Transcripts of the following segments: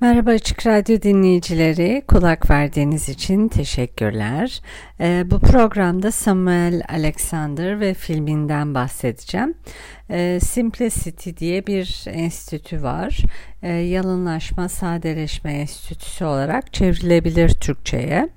Merhaba Açık Radyo dinleyicileri, kulak verdiğiniz için teşekkürler. Ee, bu programda Samuel Alexander ve filminden bahsedeceğim. Ee, Simplicity diye bir enstitü var. Ee, Yalınlaşma, Sadeleşme Enstitüsü olarak çevrilebilir Türkçe'ye.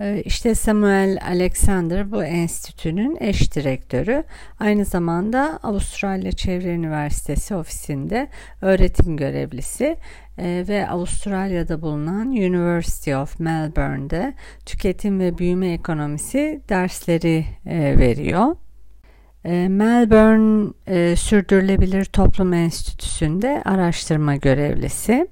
Ee, işte Samuel Alexander bu enstitünün eş direktörü. Aynı zamanda Avustralya Çevre Üniversitesi ofisinde öğretim görevlisi e, ve Avustralya'da bulunan University of Melbourne'de tüketim ve büyüme ekonomisi dersleri e, veriyor. E, Melbourne Sürdürülebilir Toplum Enstitüsü'nde araştırma görevlisi.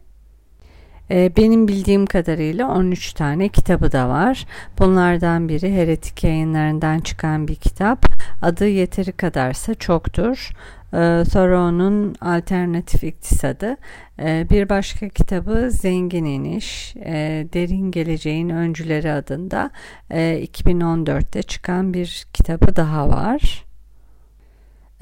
Benim bildiğim kadarıyla 13 tane kitabı da var. Bunlardan biri Heretik yayınlarından çıkan bir kitap. Adı yeteri kadarsa çoktur. Thoreau'nun Alternatif İktisadı. Bir başka kitabı Zengin İniş, Derin Geleceğin Öncüleri adında 2014'te çıkan bir kitabı daha var.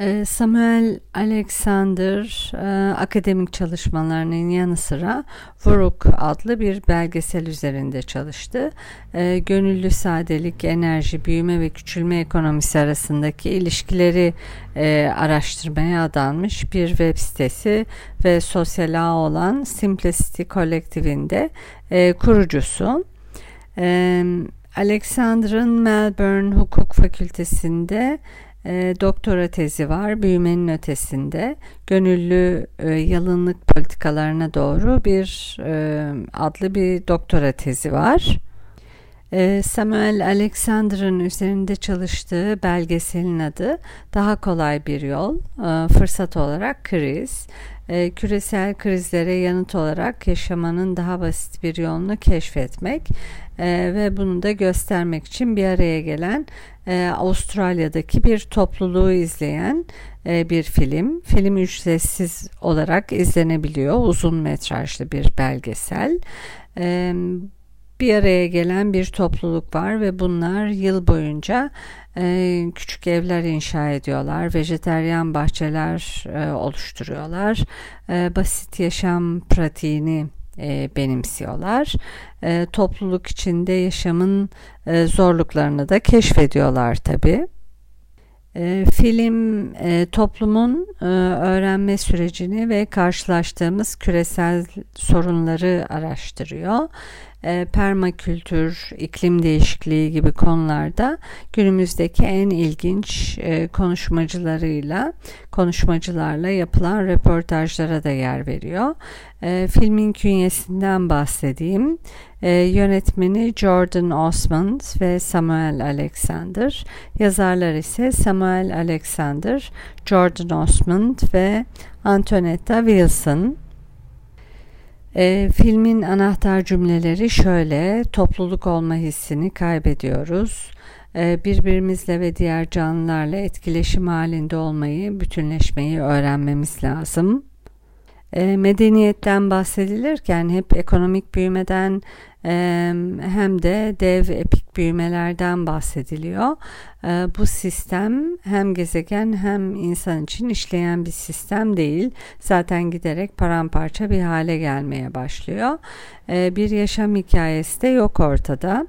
Ee, Samuel Alexander e, akademik çalışmalarının yanı sıra Vuruk adlı bir belgesel üzerinde çalıştı. E, gönüllü sadelik, enerji, büyüme ve küçülme ekonomisi arasındaki ilişkileri e, araştırmaya adanmış bir web sitesi ve sosyal ağ olan Simplicity Collective'inde e, kurucusu. E, Alexander'ın Melbourne Hukuk Fakültesi'nde e, doktora tezi var büyümenin ötesinde gönüllü e, yalınlık politikalarına doğru bir e, adlı bir doktora tezi var. E, Samuel Alexander'ın üzerinde çalıştığı belgeselin adı Daha Kolay Bir Yol, e, fırsat olarak kriz. E, küresel krizlere yanıt olarak yaşamanın daha basit bir yolunu keşfetmek e, ve bunu da göstermek için bir araya gelen e, Avustralya'daki bir topluluğu izleyen e, bir film. Film ücretsiz olarak izlenebiliyor. Uzun metrajlı bir belgesel. E, bir araya gelen bir topluluk var ve bunlar yıl boyunca e, küçük evler inşa ediyorlar, vejeteryan bahçeler e, oluşturuyorlar, e, basit yaşam pratiğini e, benimsiyorlar. E, topluluk içinde yaşamın e, zorluklarını da keşfediyorlar tabi. Film toplumun öğrenme sürecini ve karşılaştığımız küresel sorunları araştırıyor e, permakültür, iklim değişikliği gibi konularda günümüzdeki en ilginç e, konuşmacılarıyla, konuşmacılarla yapılan röportajlara da yer veriyor. E, filmin künyesinden bahsedeyim. E, yönetmeni Jordan Osmond ve Samuel Alexander. Yazarlar ise Samuel Alexander, Jordan Osmond ve Antonetta Wilson. E, filmin anahtar cümleleri şöyle, topluluk olma hissini kaybediyoruz. E, birbirimizle ve diğer canlılarla etkileşim halinde olmayı, bütünleşmeyi öğrenmemiz lazım. E, medeniyetten bahsedilirken hep ekonomik büyümeden hem de dev epik büyümelerden bahsediliyor. Bu sistem hem gezegen hem insan için işleyen bir sistem değil. Zaten giderek paramparça bir hale gelmeye başlıyor. Bir yaşam hikayesi de yok ortada.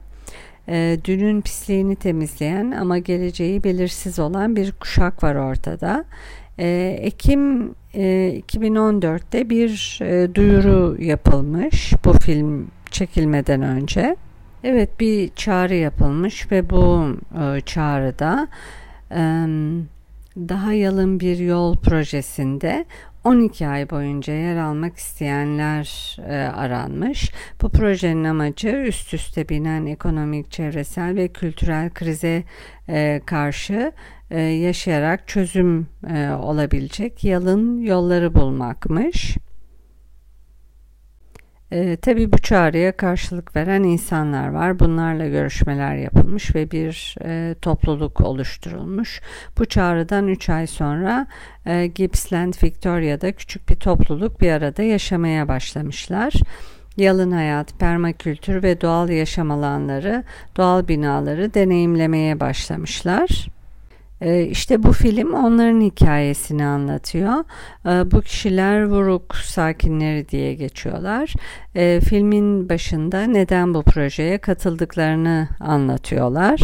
Dünün pisliğini temizleyen ama geleceği belirsiz olan bir kuşak var ortada. Ekim 2014'te bir duyuru yapılmış bu film çekilmeden önce. Evet bir çağrı yapılmış ve bu e, çağrıda e, daha yalın bir yol projesinde 12 ay boyunca yer almak isteyenler e, aranmış. Bu projenin amacı üst üste binen ekonomik, çevresel ve kültürel krize e, karşı e, yaşayarak çözüm e, olabilecek yalın yolları bulmakmış. E, tabii bu çağrıya karşılık veren insanlar var. Bunlarla görüşmeler yapılmış ve bir e, topluluk oluşturulmuş. Bu çağrıdan 3 ay sonra e, Gippsland, Victoria'da küçük bir topluluk bir arada yaşamaya başlamışlar. Yalın hayat, permakültür ve doğal yaşam alanları, doğal binaları deneyimlemeye başlamışlar. Ee, işte bu film onların hikayesini anlatıyor. Ee, bu kişiler Vuruk sakinleri diye geçiyorlar. Ee, filmin başında neden bu projeye katıldıklarını anlatıyorlar.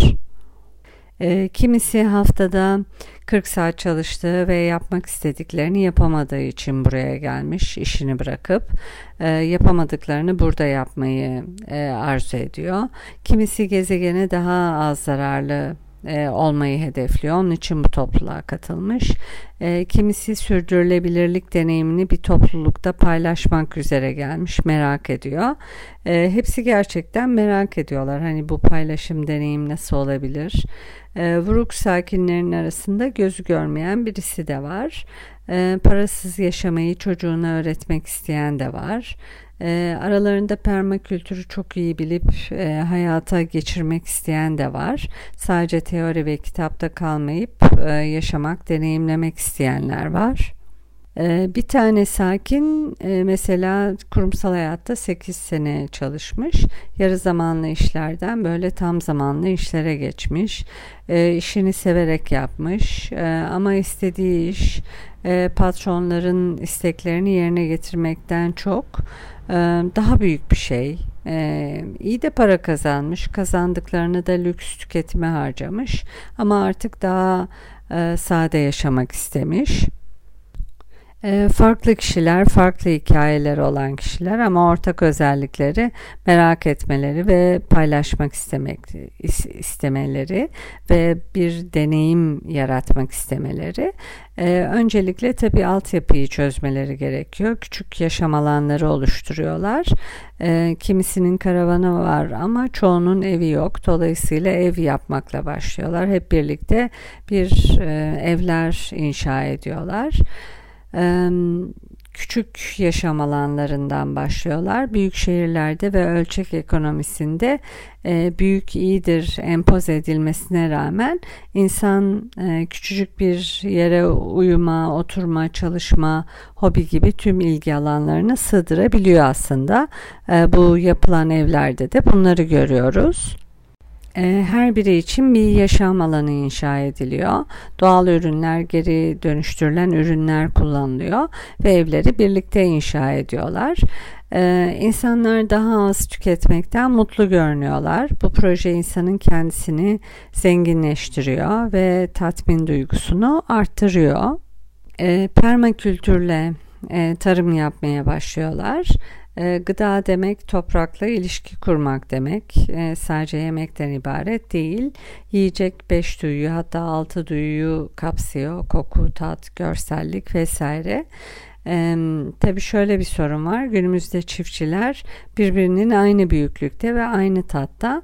Kimisi haftada 40 saat çalıştığı ve yapmak istediklerini yapamadığı için buraya gelmiş işini bırakıp yapamadıklarını burada yapmayı arzu ediyor. Kimisi gezegene daha az zararlı e, olmayı hedefliyor. Onun için bu topluluğa katılmış. E, kimisi sürdürülebilirlik deneyimini bir toplulukta paylaşmak üzere gelmiş, merak ediyor. E, hepsi gerçekten merak ediyorlar. Hani bu paylaşım deneyim nasıl olabilir? E, Vuruk sakinlerin arasında gözü görmeyen birisi de var. E, parasız yaşamayı çocuğuna öğretmek isteyen de var. E, aralarında permakültürü çok iyi bilip e, hayata geçirmek isteyen de var. Sadece teori ve kitapta kalmayıp e, yaşamak, deneyimlemek isteyenler var. E, bir tane sakin e, mesela kurumsal hayatta 8 sene çalışmış. Yarı zamanlı işlerden böyle tam zamanlı işlere geçmiş. E, işini severek yapmış ama istediği iş patronların isteklerini yerine getirmekten çok daha büyük bir şey. İyi de para kazanmış. Kazandıklarını da lüks tüketime harcamış. Ama artık daha sade yaşamak istemiş. Farklı kişiler, farklı hikayeleri olan kişiler ama ortak özellikleri merak etmeleri ve paylaşmak istemek istemeleri ve bir deneyim yaratmak istemeleri. Öncelikle tabii altyapıyı çözmeleri gerekiyor. Küçük yaşam alanları oluşturuyorlar. Kimisinin karavanı var ama çoğunun evi yok. Dolayısıyla ev yapmakla başlıyorlar. Hep birlikte bir evler inşa ediyorlar küçük yaşam alanlarından başlıyorlar. Büyük şehirlerde ve ölçek ekonomisinde büyük iyidir empoze edilmesine rağmen insan küçücük bir yere uyuma, oturma, çalışma, hobi gibi tüm ilgi alanlarını sığdırabiliyor aslında. Bu yapılan evlerde de bunları görüyoruz. Ee, her biri için bir yaşam alanı inşa ediliyor. Doğal ürünler, geri dönüştürülen ürünler kullanılıyor ve evleri birlikte inşa ediyorlar. Ee, insanlar daha az tüketmekten mutlu görünüyorlar. Bu proje insanın kendisini zenginleştiriyor ve tatmin duygusunu arttırıyor. Ee, permakültürle e, tarım yapmaya başlıyorlar. E, gıda demek toprakla ilişki kurmak demek. E, sadece yemekten ibaret değil. Yiyecek beş duyu hatta altı duyuyu kapsıyor. Koku, tat, görsellik vesaire. Ee, tabii şöyle bir sorun var. Günümüzde çiftçiler birbirinin aynı büyüklükte ve aynı tatta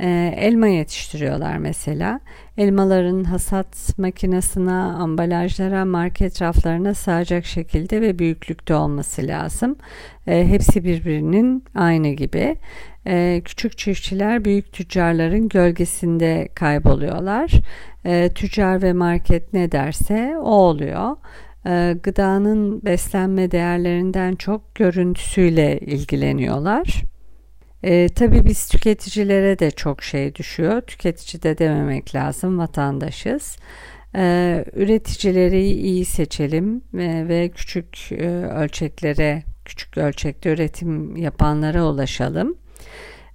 e, elma yetiştiriyorlar mesela. Elmaların hasat makinesine, ambalajlara, market raflarına sığacak şekilde ve büyüklükte olması lazım. E, hepsi birbirinin aynı gibi. E, küçük çiftçiler büyük tüccarların gölgesinde kayboluyorlar. Tüccar ve market ne derse o oluyor gıdanın beslenme değerlerinden çok görüntüsüyle ilgileniyorlar. E, tabii biz tüketicilere de çok şey düşüyor. Tüketici de dememek lazım, vatandaşız. E, üreticileri iyi seçelim e, ve küçük e, ölçeklere, küçük ölçekte üretim yapanlara ulaşalım.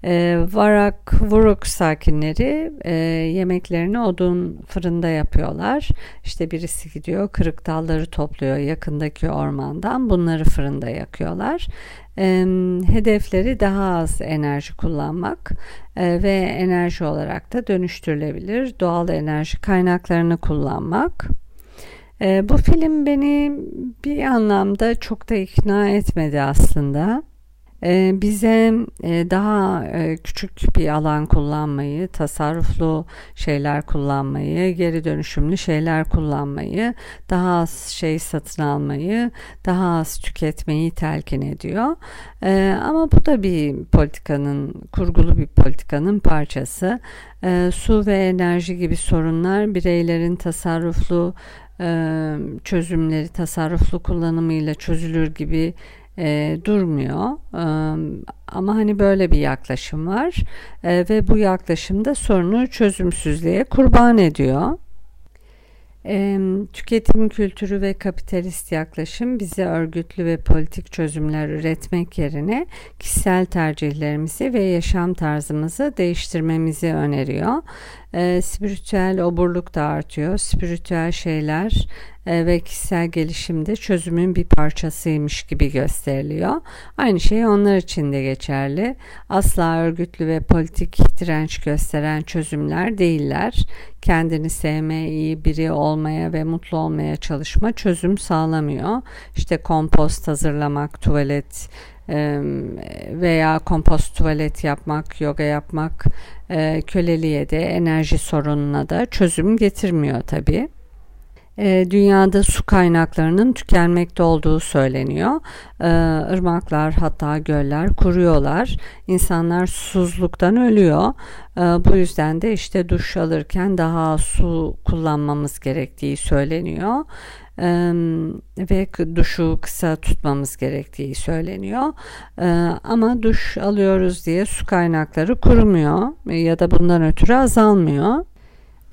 E, Varak Vuruk sakinleri e, yemeklerini odun fırında yapıyorlar. İşte birisi gidiyor kırık dalları topluyor yakındaki ormandan bunları fırında yakıyorlar. E, hedefleri daha az enerji kullanmak e, ve enerji olarak da dönüştürülebilir doğal enerji kaynaklarını kullanmak. E, bu film beni bir anlamda çok da ikna etmedi aslında. Ee, bize e, daha e, küçük bir alan kullanmayı, tasarruflu şeyler kullanmayı, geri dönüşümlü şeyler kullanmayı, daha az şey satın almayı, daha az tüketmeyi telkin ediyor. Ee, ama bu da bir politikanın, kurgulu bir politikanın parçası. Ee, su ve enerji gibi sorunlar bireylerin tasarruflu çözümleri, tasarruflu kullanımıyla çözülür gibi e, durmuyor. E, ama hani böyle bir yaklaşım var e, ve bu yaklaşımda sorunu çözümsüzlüğe kurban ediyor. E, tüketim kültürü ve kapitalist yaklaşım bize örgütlü ve politik çözümler üretmek yerine kişisel tercihlerimizi ve yaşam tarzımızı değiştirmemizi öneriyor. E, spiritüel oburluk da artıyor. Spiritüel şeyler e, ve kişisel gelişimde çözümün bir parçasıymış gibi gösteriliyor. Aynı şey onlar için de geçerli. Asla örgütlü ve politik direnç gösteren çözümler değiller. Kendini sevme, iyi biri olmaya ve mutlu olmaya çalışma çözüm sağlamıyor. İşte kompost hazırlamak, tuvalet veya kompost tuvalet yapmak, yoga yapmak köleliğe de enerji sorununa da çözüm getirmiyor tabii. e, dünyada su kaynaklarının tükenmekte olduğu söyleniyor. E, ırmaklar hatta göller kuruyorlar. İnsanlar susuzluktan ölüyor. E, bu yüzden de işte duş alırken daha su kullanmamız gerektiği söyleniyor. Ee, ve duşu kısa tutmamız gerektiği söyleniyor. Ee, ama duş alıyoruz diye su kaynakları kurumuyor ya da bundan ötürü azalmıyor.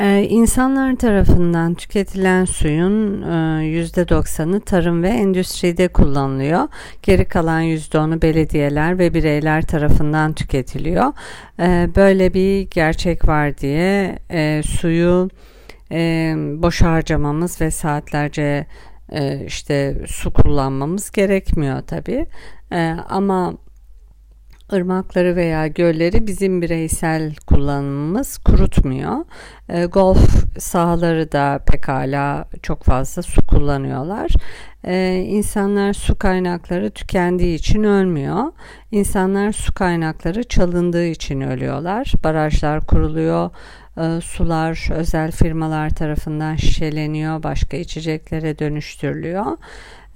Ee, insanlar tarafından tüketilen suyun e, %90'ı tarım ve endüstride kullanılıyor. Geri kalan %10'u belediyeler ve bireyler tarafından tüketiliyor. Ee, böyle bir gerçek var diye e, suyu e, boş harcamamız ve saatlerce e, işte su kullanmamız gerekmiyor tabi. E, ama ırmakları veya gölleri bizim bireysel kullanımımız kurutmuyor. E, golf sahaları da pekala çok fazla su kullanıyorlar. E, insanlar su kaynakları tükendiği için ölmüyor. İnsanlar su kaynakları çalındığı için ölüyorlar. Barajlar kuruluyor, e, sular özel firmalar tarafından şişeleniyor, başka içeceklere dönüştürülüyor.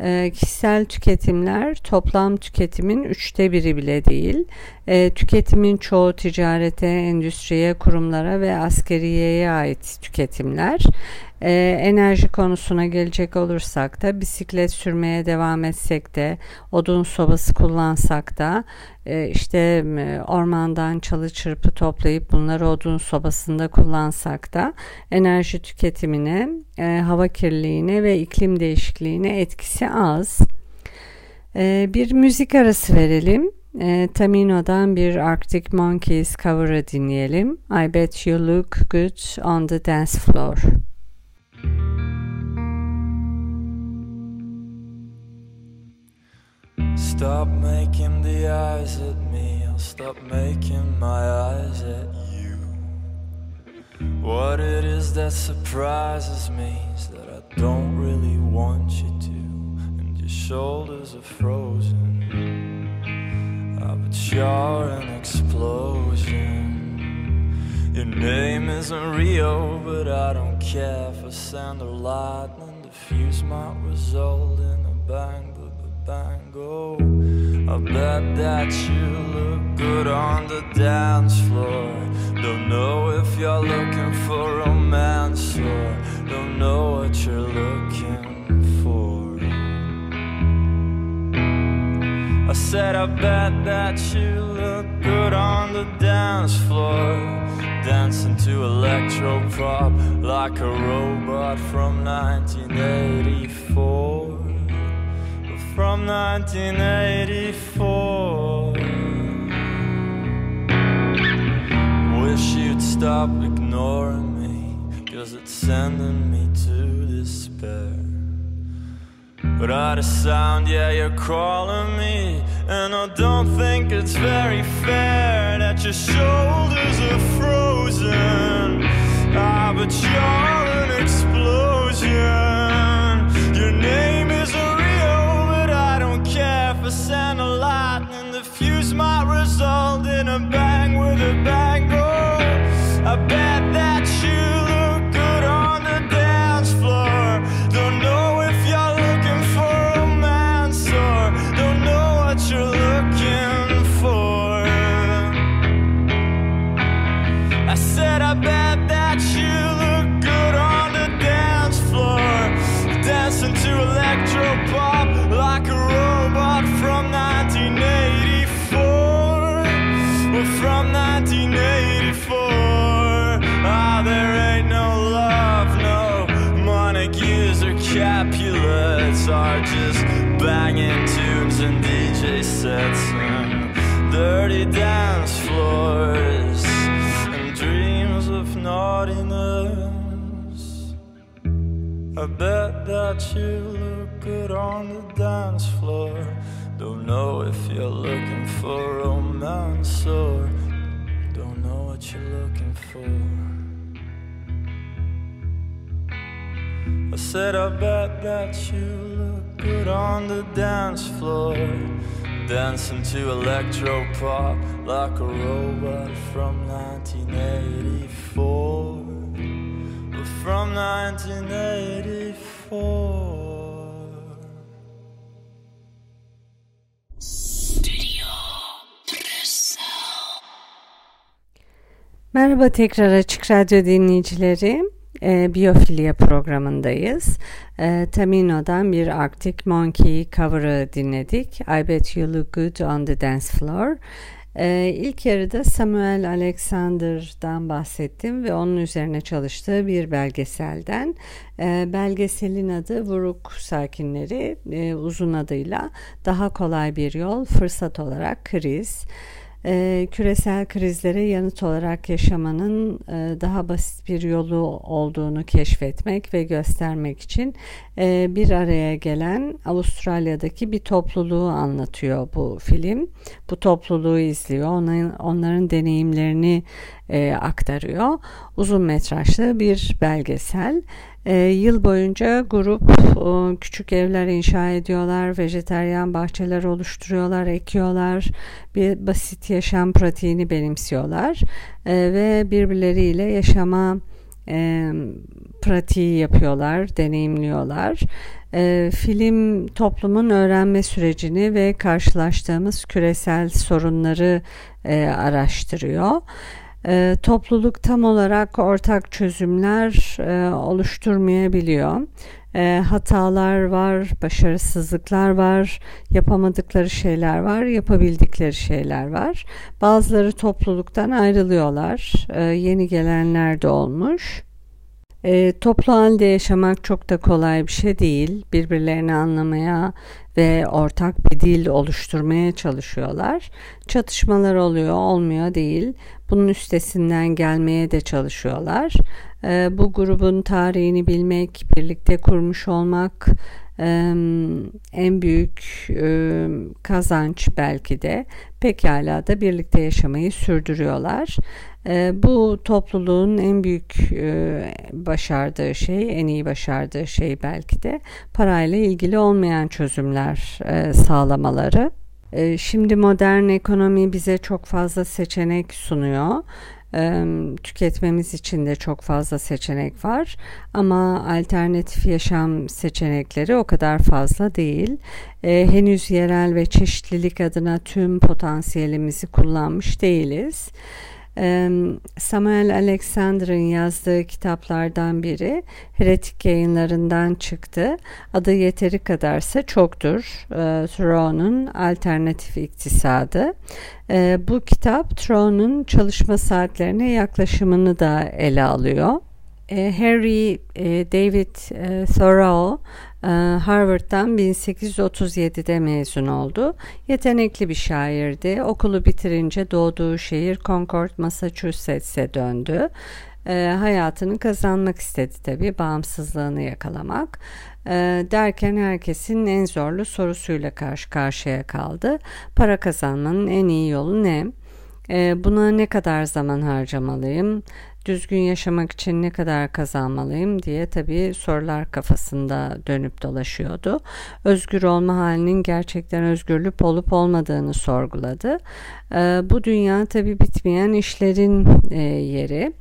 E, kişisel tüketimler toplam tüketimin üçte biri bile değil. E, tüketimin çoğu ticarete, endüstriye, kurumlara ve askeriyeye ait tüketimler. E, enerji konusuna gelecek olursak da bisiklet sürmeye devam etsek de odun sobası kullansak da e, işte ormandan çalı çırpı toplayıp bunları odun sobasında kullansak da enerji tüketimine, e, hava kirliliğine ve iklim değişikliğine etkisi az. E, bir müzik arası verelim. E, Tamino'dan bir Arctic Monkeys cover'ı dinleyelim. I bet you look good on the dance floor. Stop making the eyes at me, I'll stop making my eyes at you. What it is that surprises me is that I don't really want you to, and your shoulders are frozen. Ah, but you're an explosion. Your name isn't Rio, but I don't care for sand or lightning. The fuse might result in a bang, bang. I bet that you look good on the dance floor. Don't know if you're looking for romance or don't know what you're looking for. I said, I bet that you look good on the dance floor dancing to electro pop like a robot from 1984. From 1984. Wish you'd stop ignoring me, cause it's sending me to despair. But Without a sound, yeah, you're calling me. And I don't think it's very fair that your shoulders are frozen. Ah, but you're an explosion. send a lightning, the fuse might result in a bang with a bang. Oh, I bet that you look good on the dance floor. Don't know if you're looking for romance or don't know what you're. Dirty dance floors and dreams of naughtiness. I bet that you look good on the dance floor. Don't know if you're looking for romance or don't know what you're looking for. I said, I bet that you look good on the dance floor. Dancing to electro pop like a robot from 1984. From 1984. Merhaba tekrar Açık Radyo dinleyicileri. E, Biyofilya programındayız. E, Tamino'dan bir Arctic Monkey cover'ı dinledik. I Bet You Look Good on the Dance Floor. E, ilk yarıda Samuel Alexander'dan bahsettim ve onun üzerine çalıştığı bir belgeselden. E, belgeselin adı Vuruk Sakinleri, e, uzun adıyla Daha Kolay Bir Yol, Fırsat Olarak Kriz e, küresel krizlere yanıt olarak yaşamanın e, daha basit bir yolu olduğunu keşfetmek ve göstermek için e, bir araya gelen Avustralya'daki bir topluluğu anlatıyor bu film. Bu topluluğu izliyor, onların, onların deneyimlerini e, aktarıyor. Uzun metrajlı bir belgesel. E, yıl boyunca grup e, küçük evler inşa ediyorlar, vejeteryan bahçeler oluşturuyorlar, ekiyorlar, bir basit yaşam pratiğini benimsiyorlar e, ve birbirleriyle yaşama e, pratiği yapıyorlar, deneyimliyorlar. E, film toplumun öğrenme sürecini ve karşılaştığımız küresel sorunları e, araştırıyor. E, topluluk tam olarak ortak çözümler e, oluşturmayabiliyor. E, hatalar var, başarısızlıklar var, yapamadıkları şeyler var, yapabildikleri şeyler var. Bazıları topluluktan ayrılıyorlar, e, yeni gelenler de olmuş. E, toplu halde yaşamak çok da kolay bir şey değil. Birbirlerini anlamaya ve ortak bir dil oluşturmaya çalışıyorlar. Çatışmalar oluyor, olmuyor değil. Bunun üstesinden gelmeye de çalışıyorlar. E, bu grubun tarihini bilmek, birlikte kurmuş olmak e, en büyük e, kazanç belki de. Pekala da birlikte yaşamayı sürdürüyorlar. E, bu topluluğun en büyük e, başardığı şey, en iyi başardığı şey belki de parayla ilgili olmayan çözümler e, sağlamaları. E, şimdi modern ekonomi bize çok fazla seçenek sunuyor tüketmemiz için de çok fazla seçenek var ama alternatif yaşam seçenekleri o kadar fazla değil. henüz yerel ve çeşitlilik adına tüm potansiyelimizi kullanmış değiliz. Samuel Alexander'ın yazdığı kitaplardan biri Heretik yayınlarından çıktı. Adı yeteri kadarsa çoktur. Thoreau'nun Alternatif İktisadı. Bu kitap Thoreau'nun çalışma saatlerine yaklaşımını da ele alıyor. Harry David Thoreau Harvard'dan 1837'de mezun oldu. Yetenekli bir şairdi. Okulu bitirince doğduğu şehir Concord, Massachusetts'e döndü. E, hayatını kazanmak istedi tabii, bağımsızlığını yakalamak. E, derken herkesin en zorlu sorusuyla karşı karşıya kaldı. Para kazanmanın en iyi yolu ne? E, buna ne kadar zaman harcamalıyım? Düzgün yaşamak için ne kadar kazanmalıyım diye tabii sorular kafasında dönüp dolaşıyordu. Özgür olma halinin gerçekten özgürlük olup olmadığını sorguladı. Ee, bu dünya tabii bitmeyen işlerin e, yeri.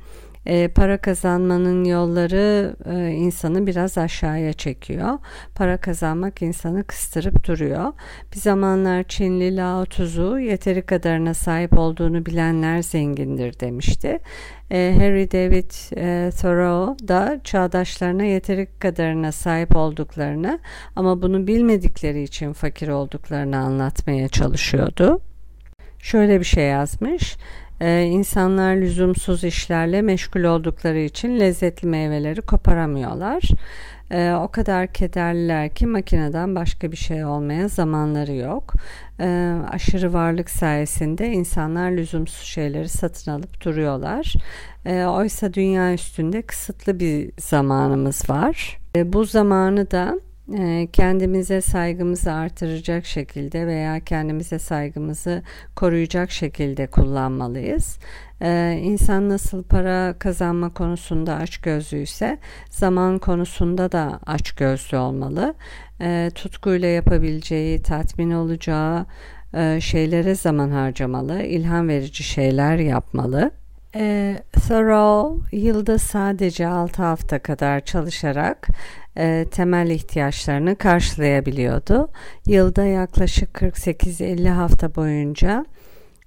E, para kazanmanın yolları e, insanı biraz aşağıya çekiyor. Para kazanmak insanı kıstırıp duruyor. Bir zamanlar Çinli Lao Tzu yeteri kadarına sahip olduğunu bilenler zengindir demişti. E, Harry David e, Thoreau da çağdaşlarına yeteri kadarına sahip olduklarını ama bunu bilmedikleri için fakir olduklarını anlatmaya çalışıyordu. Şöyle bir şey yazmış. Ee, insanlar lüzumsuz işlerle meşgul oldukları için lezzetli meyveleri koparamıyorlar. Ee, o kadar kederliler ki makineden başka bir şey olmaya zamanları yok. Ee, aşırı varlık sayesinde insanlar lüzumsuz şeyleri satın alıp duruyorlar. Ee, oysa dünya üstünde kısıtlı bir zamanımız var. Ee, bu zamanı da kendimize saygımızı artıracak şekilde veya kendimize saygımızı koruyacak şekilde kullanmalıyız. Ee, insan nasıl para kazanma konusunda açgözlüyse zaman konusunda da açgözlü olmalı. Ee, tutkuyla yapabileceği, tatmin olacağı e, şeylere zaman harcamalı, ilham verici şeyler yapmalı. E, Thoreau yılda sadece 6 hafta kadar çalışarak e, temel ihtiyaçlarını karşılayabiliyordu. Yılda yaklaşık 48-50 hafta boyunca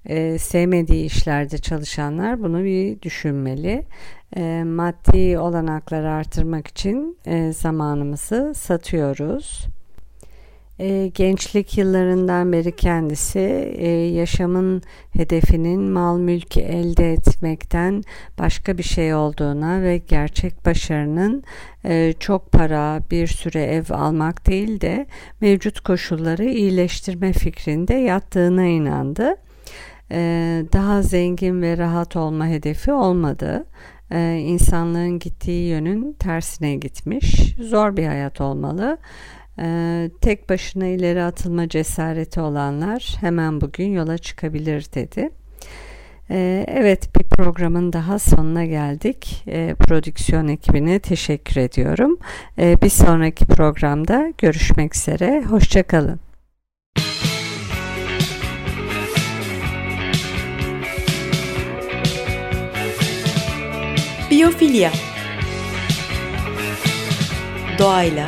e, sevmediği işlerde çalışanlar bunu bir düşünmeli. E, maddi olanakları artırmak için e, zamanımızı satıyoruz. E, gençlik yıllarından beri kendisi e, yaşamın hedefinin mal mülk elde etmekten başka bir şey olduğuna ve gerçek başarının e, çok para bir süre ev almak değil de mevcut koşulları iyileştirme fikrinde yattığına inandı. E, daha zengin ve rahat olma hedefi olmadı. Ee, insanlığın gittiği yönün tersine gitmiş. Zor bir hayat olmalı. Ee, tek başına ileri atılma cesareti olanlar hemen bugün yola çıkabilir dedi. Ee, evet bir programın daha sonuna geldik. Ee, prodüksiyon ekibine teşekkür ediyorum. Bir sonraki programda görüşmek üzere. Hoşçakalın. Biyofilya Doğayla,